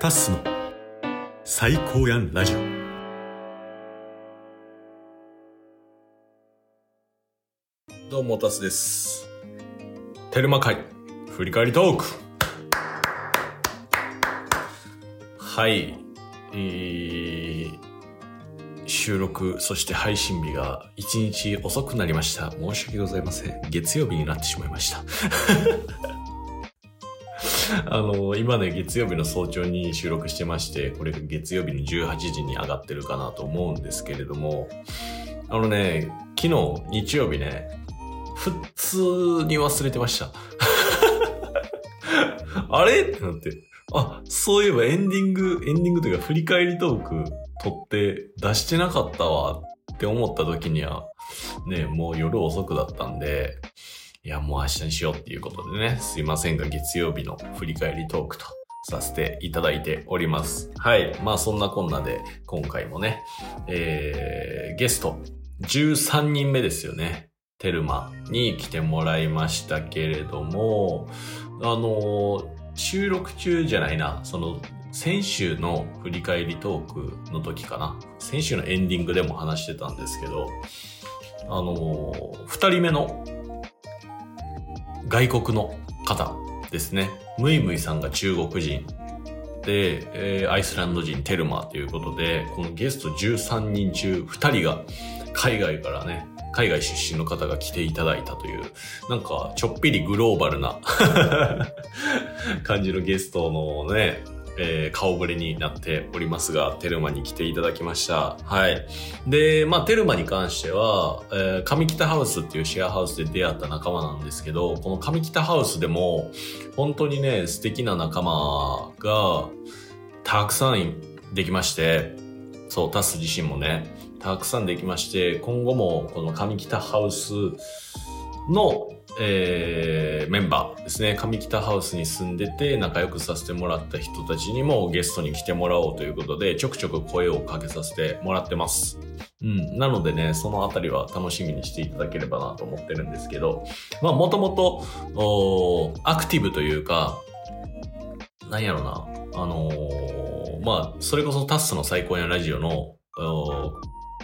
タッスの最高やんラジオ。どうもタスです。テルマ会振り返りトーク。はい。えー、収録そして配信日が1日遅くなりました。申し訳ございません。月曜日になってしまいました。あの、今ね、月曜日の早朝に収録してまして、これ月曜日の18時に上がってるかなと思うんですけれども、あのね、昨日、日曜日ね、普通に忘れてました。あれ？ってなって、あ、そういえばエンディング、エンディングというか振り返りトーク撮って出してなかったわって思った時には、ね、もう夜遅くだったんで、いや、もう明日にしようっていうことでね、すいませんが、月曜日の振り返りトークとさせていただいております。はい。まあ、そんなこんなで、今回もね、えー、ゲスト、13人目ですよね。テルマに来てもらいましたけれども、あの収録中じゃないな、その、先週の振り返りトークの時かな。先週のエンディングでも話してたんですけど、あのー二人目の外国の方ですね。ムイムイさんが中国人で、えーアイスランド人テルマということで、このゲスト13人中2人が海外からね、海外出身の方が来ていただいたという、なんかちょっぴりグローバルな 感じのゲストのね、えー顔ぶれになっておりますが、テルマに来ていただきました。はい。で、まあ、テルマに関しては、えー上北ハウスっていうシェアハウスで出会った仲間なんですけど、この上北ハウスでも、本当にね、素敵な仲間が、たくさんできまして、そう、タス自身もね、たくさんできまして、今後もこの上北ハウスの、えーメンバーですね、上北ハウスに住んでて仲良くさせてもらった人たちにもゲストに来てもらおうということで、ちょくちょく声をかけさせてもらってます。うん。なのでね、そのあたりは楽しみにしていただければなと思ってるんですけど、まあ、もともと、おーアクティブというか、なんやろな、あのーまあ、それこそタッスの最高やラジオの、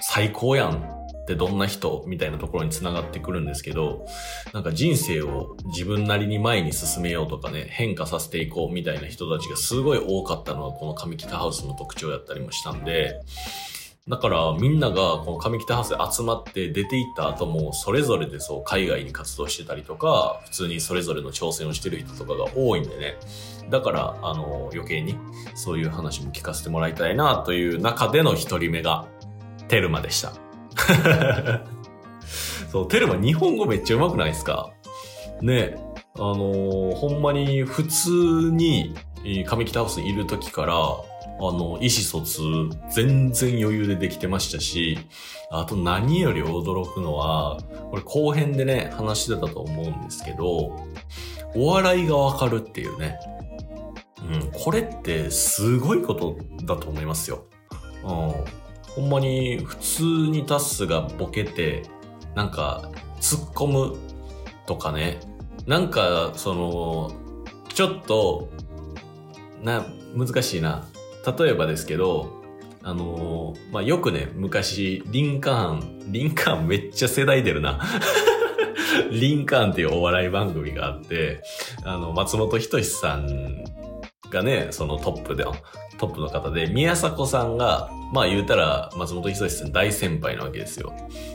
最高やんってどんな人みたいなところにつながってくるんですけど、なんか人生を自分なりに前に進めようとかね、変化させていこうみたいな人たちがすごい多かったのはこの上北ハウスの特徴やったりもしたんで、だからみんながこの上北ハウスで集まって出て行った後もそれぞれでそう海外に活動してたりとか、普通にそれぞれの挑戦をしてる人とかが多いんでね。だから、あの、余計にそういう話も聞かせてもらいたいなという中での一人目がテルマでした。そう、テルマ日本語めっちゃ上手くないですか？ねあのーほんまに普通にえー上北ハウスいる時から、あの、意思疎通全然余裕でできてましたし、あと何より驚くのは、これ後編でね、話してたと思うんですけど、お笑いがわかるっていうね。うん、これってすごいことだと思いますよ。うん、ほんまに普通にタスがボケて、なんか突っ込むとかね、なんかその、ちょっと、な、難しいな。例えばですけど、あのーまあ、よくね、昔、リンカーン、リンカーンめっちゃ世代出るな。リンカーンっていうお笑い番組があって、あの、松本人志さんがね、そのトップで、トップの方で、宮迫さんが、まあ言うたら、松本人志さん大先輩なわけですよ。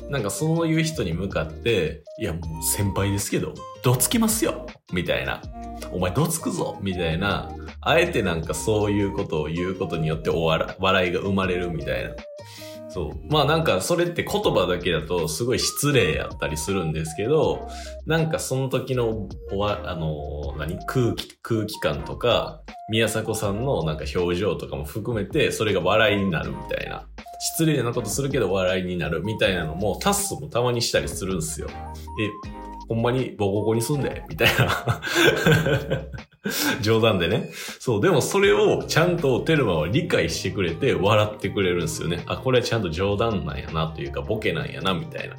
なんかそういう人に向かって、いやもう先輩ですけど、どつきますよみたいな。お前どつくぞみたいな。あえてなんかそういうことを言うことによってお笑笑いが生まれるみたいな。そう。まあなんかそれって言葉だけだとすごい失礼やったりするんですけど、なんかその時の、あの、何？空気、空気感とか、宮迫さんのなんか表情とかも含めて、それが笑いになるみたいな。失礼なことするけど笑いになるみたいなのも、タッスもたまにしたりするんですよ。え、ほんまにボコボコにすんでみたいな。冗談でね。そう、でもそれをちゃんとテルマは理解してくれて笑ってくれるんですよね。あ、これはちゃんと冗談なんやなというか、ボケなんやな、みたいな。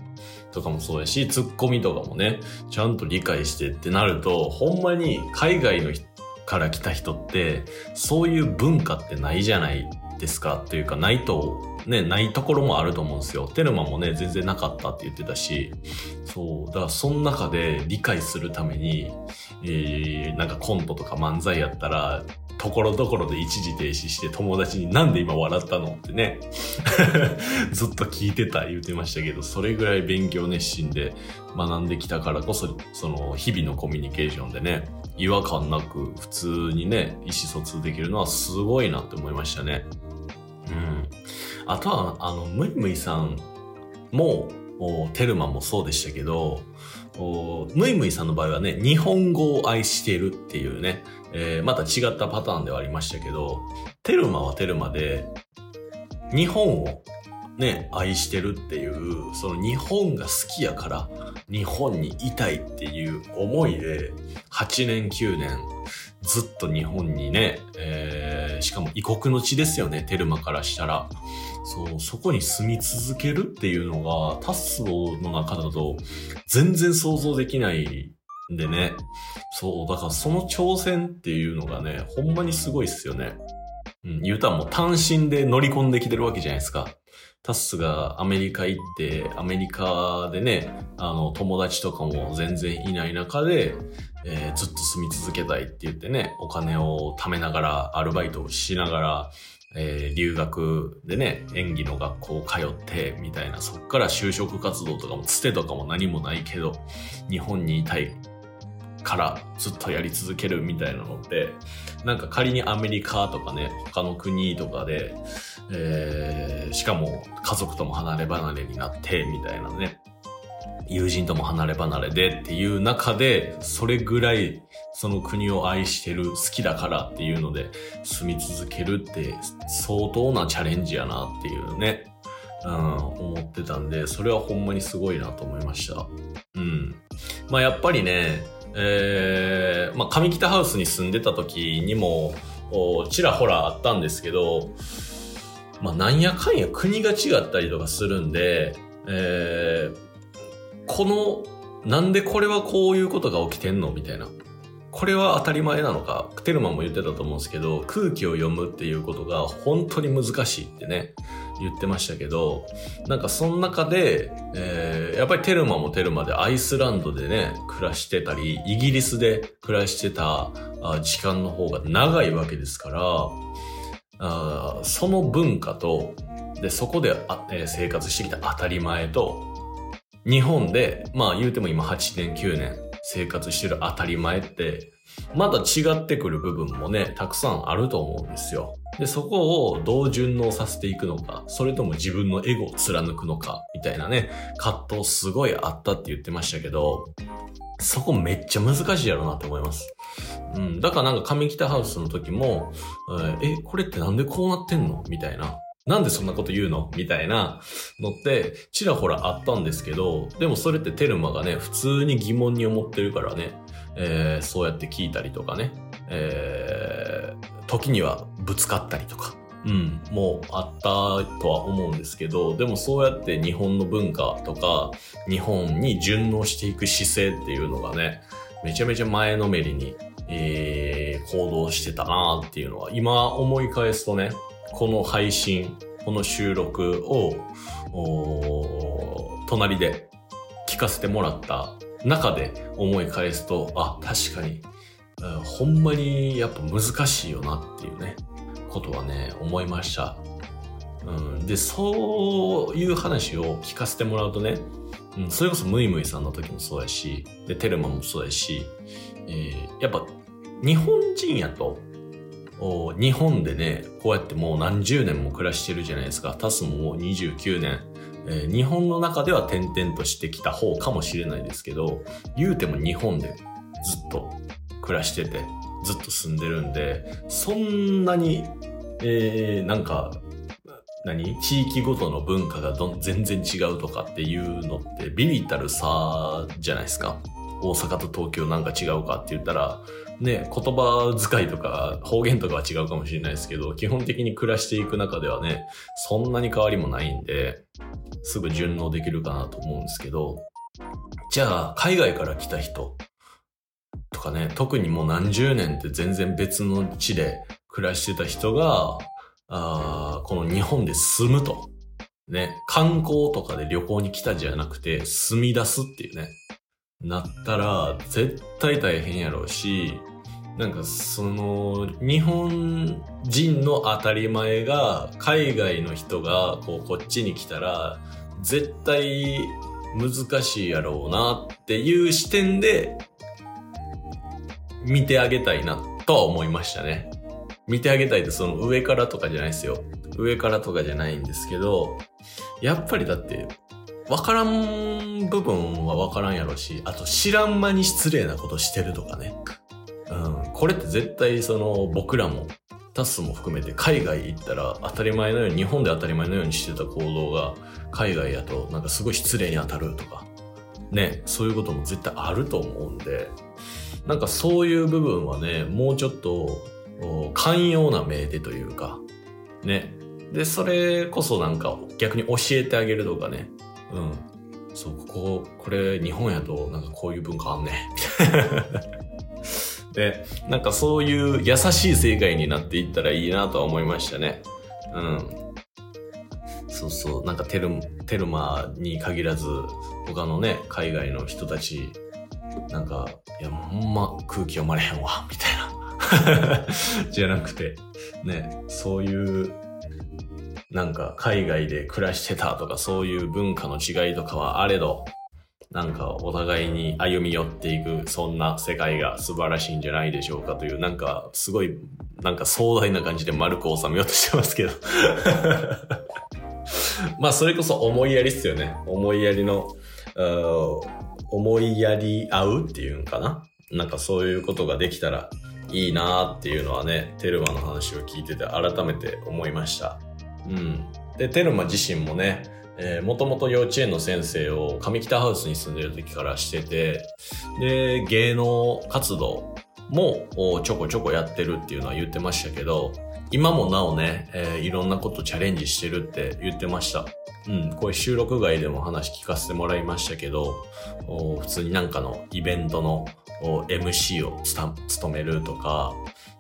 とかもそうやし、ツッコミとかもね、ちゃんと理解してってなると、ほんまに海外の人から来た人って、そういう文化ってないじゃないですかっていうか、ないと、ね、ないところもあると思うんですよ。テルマもね、全然なかったって言ってたし、そう、だからその中で理解するために、えー、なんかコントとか漫才やったら、ところどころで一時停止して友達になんで今笑ったのってね、ずっと聞いてた言ってましたけど、それぐらい勉強熱心で学んできたからこそ、その日々のコミュニケーションでね、違和感なく普通にね、意思疎通できるのはすごいなって思いましたね。あとは、あの、ムイムイさんも、テルマもそうでしたけど、おムイムイさんの場合はね、日本語を愛しているっていうね、えーまた違ったパターンではありましたけど、テルマはテルマで、日本をね、愛してるっていう、その日本が好きやから、日本にいたいっていう思いで、8年9年、ずっと日本にね、えーしかも異国の地ですよね、テルマからしたら。そう、そこに住み続けるっていうのが、タッソの中だと全然想像できないんでね。そう、だからその挑戦っていうのがね、ほんまにすごいっすよね。うん、言うたらもう単身で乗り込んできてるわけじゃないですか。タッスがアメリカ行って、アメリカでね、あの、友達とかも全然いない中で、えーずっと住み続けたいって言ってね、お金を貯めながら、アルバイトをしながら、えー留学でね、演技の学校を通って、みたいな、そっから就職活動とかもつてとかも何もないけど、日本にいたいからずっとやり続けるみたいなのって、なんか仮にアメリカとかね、他の国とかで、えーしかも家族とも離れ離れになって、みたいなね、友人とも離れ離れでっていう中で、それぐらいその国を愛してる、好きだからっていうので住み続けるって相当なチャレンジやなっていうね、うん、思ってたんで、それはほんまにすごいなと思いました。うん。まあやっぱりね、えー、まあ上北ハウスに住んでた時にも、ちらほらあったんですけど、まあなんやかんや国が違ったりとかするんで、えー、この、なんでこれはこういうことが起きてんのみたいな。これは当たり前なのか、テルマも言ってたと思うんですけど、空気を読むっていうことが本当に難しいってね、言ってましたけど、なんかその中で、えーやっぱりテルマもテルマでアイスランドでね、暮らしてたり、イギリスで暮らしてた時間の方が長いわけですから、あその文化と、で、そこであ、えー生活してきた当たり前と、日本で、まあ言うても今8年9年生活してる当たり前って、まだ違ってくる部分もね、たくさんあると思うんですよ。で、そこをどう順応させていくのか、それとも自分のエゴを貫くのか、みたいなね、葛藤すごいあったって言ってましたけど、そこめっちゃ難しいやろうなって思います。うん。だからなんか上北ハウスの時も、ええ、これってなんでこうなってんの？みたいな。なんでそんなこと言うの？みたいなのって、ちらほらあったんですけど、でもそれってテルマがね、普通に疑問に思ってるからね、えーそうやって聞いたりとかね、えー時にはぶつかったりとか、うん、もうあったとは思うんですけど、でもそうやって日本の文化とか、日本に順応していく姿勢っていうのがね、めちゃめちゃ前のめりに、えー行動してたなっていうのは、今思い返すとね、この配信、この収録を、隣で聞かせてもらった中で思い返すと、あ、確かに、うんほんまにやっぱ難しいよなっていうね、ことはね、思いました。うん、で、そういう話を聞かせてもらうとね、うん、それこそムイムイさんの時もそうやし、で、テルマもそうやし、えーやっぱ日本人やと、日本でね、こうやってもう何十年も暮らしてるじゃないですか。タスももう29年。えー日本の中では転々としてきた方かもしれないですけど、言うても日本でずっと暮らしてて、ずっと住んでるんで、そんなに、えーなんか、何？地域ごとの文化がどん全然違うとかっていうのってビビたる差じゃないですか。大阪と東京なんか違うかって言ったら、ね、言葉遣いとか方言とかは違うかもしれないですけど、基本的に暮らしていく中ではね、そんなに変わりもないんで、すぐ順応できるかなと思うんですけど、じゃあ、海外から来た人、とかね、特にもう何十年って全然別の地で暮らしてた人が、あこの日本で住むと。ね、観光とかで旅行に来たじゃなくて、住み出すっていうね、なったら、絶対大変やろうし、なんかその、日本人の当たり前が、海外の人がこうこっちに来たら、絶対難しいやろうなっていう視点で、見てあげたいなとは思いましたね。見てあげたいってその上からとかじゃないですよ。上からとかじゃないんですけど、やっぱりだって、わからん部分はわからんやろし、あと知らん間に失礼なことしてるとかね。うん、これって絶対その僕らも、タスも含めて海外行ったら当たり前のように、日本で当たり前のようにしてた行動が海外やとなんかすごい失礼に当たるとか、ね、そういうことも絶対あると思うんで、なんかそういう部分はね、もうちょっと寛容な目でというか、ね。で、それこそなんか逆に教えてあげるとかね。うん。そう、ここ、これ日本やとなんかこういう文化あんね。で、なんかそういう優しい世界になっていったらいいなとは思いましたね。うん。そうそう。なんかテル、テルマに限らず、他のね、海外の人たち、なんか、いや、ほんま空気読まれへんわ、みたいな。じゃなくて、ね、そういう、なんか海外で暮らしてたとかそういう文化の違いとかはあれど、なんかお互いに歩み寄っていく、そんな世界が素晴らしいんじゃないでしょうかという、なんかすごい、なんか壮大な感じで丸く収めようとしてますけど。まあそれこそ思いやりっすよね。思いやりの、思いやり合うっていうんかな？なんかそういうことができたらいいなっていうのはね、テルマの話を聞いてて改めて思いました。うん。で、テルマ自身もね、えー、もともと幼稚園の先生を上北ハウスに住んでる時からしてて、で、芸能活動もちょこちょこやってるっていうのは言ってましたけど、今もなおね、えー、いろんなことチャレンジしてるって言ってました。うん、これ収録外でも話聞かせてもらいましたけど、普通になんかのイベントの MC を務めるとか、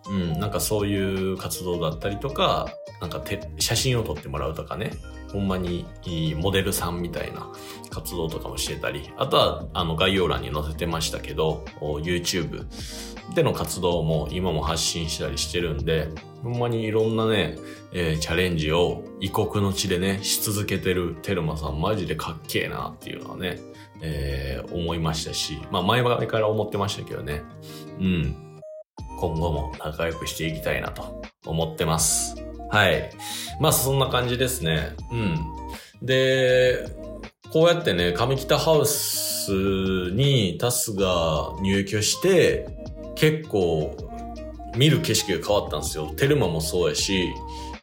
うん、なんかそういう活動だったりとか、なんか写真を撮ってもらうとかね、ほんまにモデルさんみたいな活動とかもしてたり、あとはあの概要欄に載せてましたけど、YouTube での活動も今も発信したりしてるんで、ほんまにいろんなね、えー、チャレンジを異国の地でね、し続けてるテルマさんマジでかっけえなっていうのはね、えー、思いましたし、まあ前々から思ってましたけどね、うん。今後も仲良くしていきたいなと思ってます。はい。まあそんな感じですね。うん。で、こうやってね、上北ハウスにタスが入居して、結構見る景色が変わったんですよ。テルマもそうやし、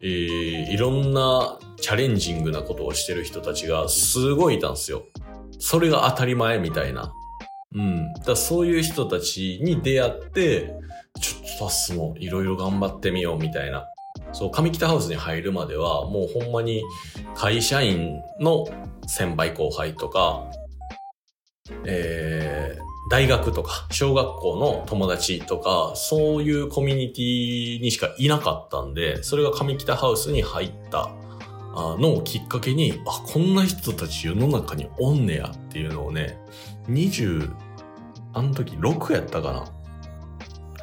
えー、いろんなチャレンジングなことをしてる人たちがすごいいたんですよ。それが当たり前みたいな。うん。だそういう人たちに出会って、ちょっとタスもいろいろ頑張ってみようみたいな。そう、上北ハウスに入るまでは、もうほんまに会社員の先輩後輩とか、えー、大学とか、小学校の友達とか、そういうコミュニティにしかいなかったんで、それが上北ハウスに入ったのをきっかけに、あ、こんな人たち世の中におんねやっていうのをね、20、あの時6やったかな。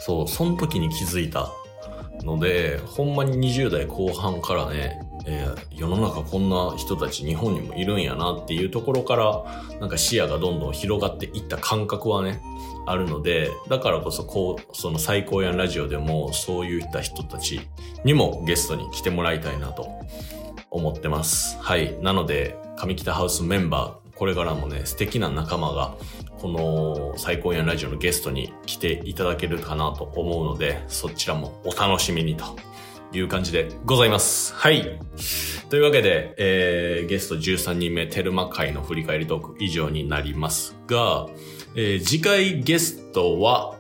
そう、その時に気づいたので、ほんまに20代後半からね、えー、世の中こんな人たち日本にもいるんやなっていうところから、なんか視野がどんどん広がっていった感覚はね、あるので、だからこそこう、その最高やんラジオでもそういった人たちにもゲストに来てもらいたいなと思ってます。はい。なので、上北ハウスメンバー、これからもね、素敵な仲間が、この最高やんラジオのゲストに来ていただけるかなと思うので、そちらもお楽しみにという感じでございます。はい。というわけで、えー、ゲスト13人目、テルマ会の振り返りトーク以上になりますが、えー、次回ゲストは、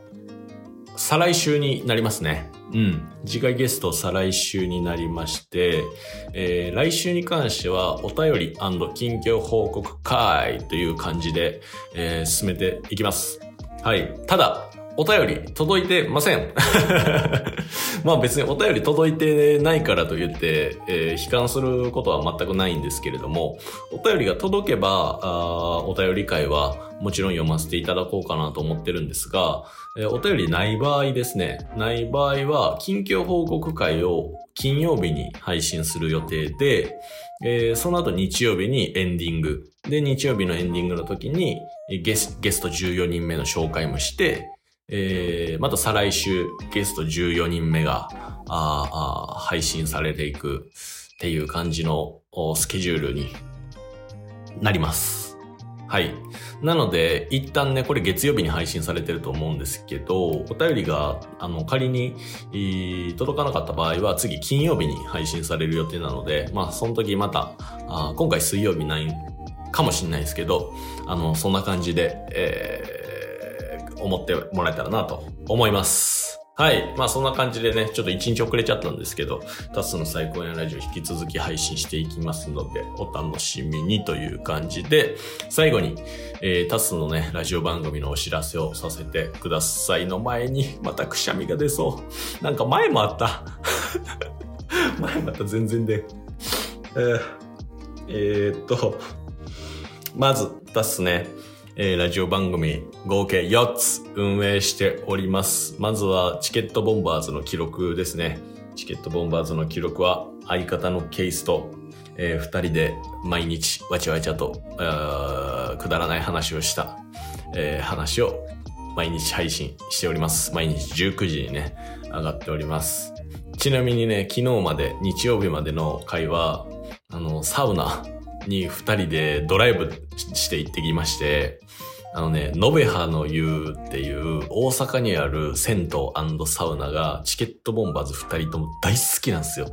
再来週になりますね。うん。次回ゲスト再来週になりまして、えー、来週に関してはお便り近況報告会という感じで、えー、進めていきます。はい。ただ、お便り届いてません。まあ別にお便り届いてないからと言って、えー、悲観することは全くないんですけれども、お便りが届けば、あお便り会はもちろん読ませていただこうかなと思ってるんですが、えー、お便りない場合ですね、ない場合は、近況報告会を金曜日に配信する予定で、えー、その後日曜日にエンディング。で、日曜日のエンディングの時にゲスゲスト14人目の紹介もして、えー、また再来週ゲスト14人目がああ配信されていくっていう感じのスケジュールになります。はい。なので、一旦ね、これ月曜日に配信されてると思うんですけど、お便りが、あの、仮に、届かなかった場合は、次金曜日に配信される予定なので、まあ、その時また、あ今回水曜日ないかもしれないですけど、あの、そんな感じで、えー、思ってもらえたらなと思います。はい。まあそんな感じでね、ちょっと一日遅れちゃったんですけど、タスの最高やラジオ引き続き配信していきますので、お楽しみにという感じで、最後に、えー、タスのね、ラジオ番組のお知らせをさせてくださいの前に、またくしゃみが出そう。なんか前もあった。前もあった、全然で。えー、えー、っと、まず、タスね、えー、ラジオ番組合計4つ運営しております。まずはチケットボンバーズの記録ですね。チケットボンバーズの記録は相方のケースと、えー、二人で毎日わちゃわちゃとくだらない話をした、えー、話を毎日配信しております。毎日19時にね、上がっております。ちなみにね、昨日まで、日曜日までの回は、あの、サウナに二人でドライブして行ってきまして、あのね、延葉の湯っていう大阪にある銭湯サウナがチケットボンバーズ二人とも大好きなんですよ。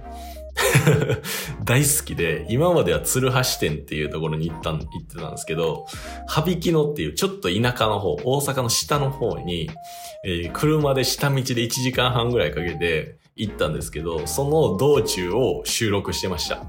大好きで、今までは鶴橋店っていうところに行った、行ってたんですけど、羽引野っていうちょっと田舎の方、大阪の下の方に、えー、車で下道で1時間半ぐらいかけて行ったんですけど、その道中を収録してました。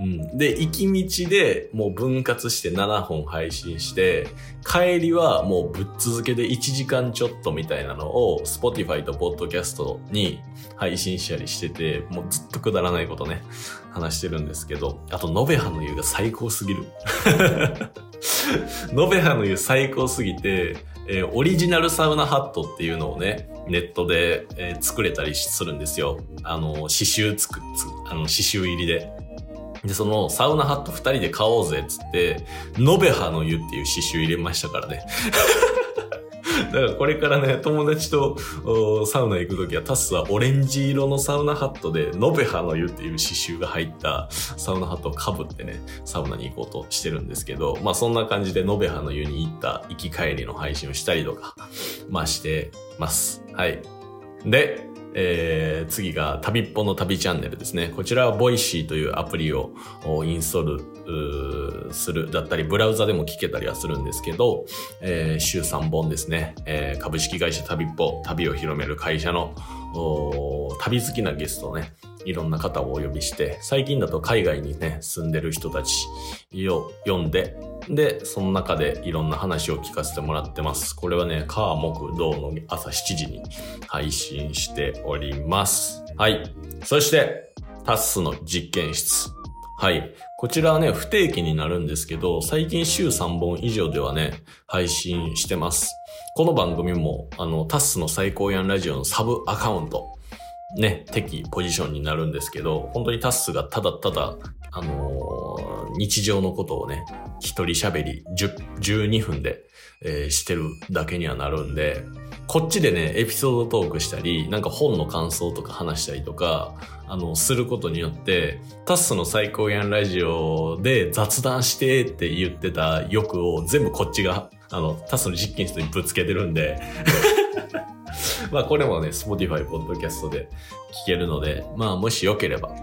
うん。で、行き道でもう分割して7本配信して、帰りはもうぶっ続けで1時間ちょっとみたいなのを Spotify と Podcast に配信したりしてて、もうずっとくだらないことね、話してるんですけど、あと、延べ葉の湯が最高すぎる。延べ葉の湯最高すぎて、えー、オリジナルサウナハットっていうのをね、ネットで、えー、作れたりするんですよ。あの、刺繍つく、つあの、刺繍入りで。で、そのサウナハット二人で買おうぜっつって、ノベハの湯っていう刺繍入れましたからね。だからこれからね、友達とサウナ行くときはタスはオレンジ色のサウナハットで、ノベハの湯っていう刺繍が入ったサウナハットをかぶってね、サウナに行こうとしてるんですけど、まあそんな感じでノベハの湯に行った行き帰りの配信をしたりとか、まあしてます。はい。で、えー、次が旅っぽの旅チャンネルですね。こちらはボイシーというアプリをインストールするだったり、ブラウザでも聞けたりはするんですけど、えー、週3本ですね、えー、株式会社旅っぽ、旅を広める会社の旅好きなゲストをね、いろんな方をお呼びして、最近だと海外にね、住んでる人たちを呼んで、で、その中でいろんな話を聞かせてもらってます。これはね、火、木、土の朝7時に配信しております。はい。そして、タッスの実験室。はい。こちらはね、不定期になるんですけど、最近週3本以上ではね、配信してます。この番組も、あの、タスの最高やんラジオのサブアカウント、ね、適ポジションになるんですけど、本当にタッスがただただ、あのー、日常のことをね、一人喋り12分で、えー、してるだけにはなるんで、こっちでね、エピソードトークしたり、なんか本の感想とか話したりとか、あの、することによって、タッスの最高やんラジオで雑談してって言ってた欲を全部こっちが、あの、タスの実験室にぶつけてるんで まあこれもね、Spotify、Podcast で聞けるので、まあもしよければ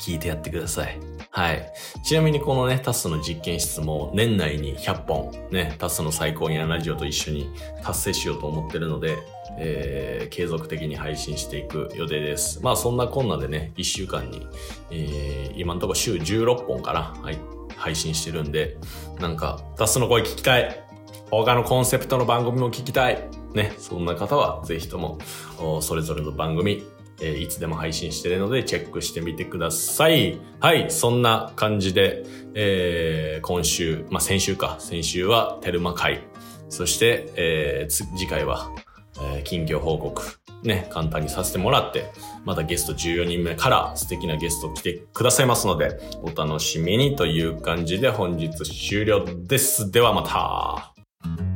聞いてやってください。はい。ちなみにこのね、タスの実験室も年内に100本、ね、タスの最高にラジオと一緒に達成しようと思ってるので、えー、継続的に配信していく予定です。まあそんなこんなでね、1週間に、えー、今のところ週16本かな、はい、配信してるんで、なんか、タスの声聞きたい他のコンセプトの番組も聞きたい。ね、そんな方はぜひとも、それぞれの番組、えー、いつでも配信してるのでチェックしてみてください。はい、そんな感じで、えー、今週、まあ、先週か、先週はテルマ会、そして、えー、次回は、えー、近況報告、ね、簡単にさせてもらって、またゲスト14人目から素敵なゲスト来てくださいますので、お楽しみにという感じで本日終了です。ではまた。Thank you.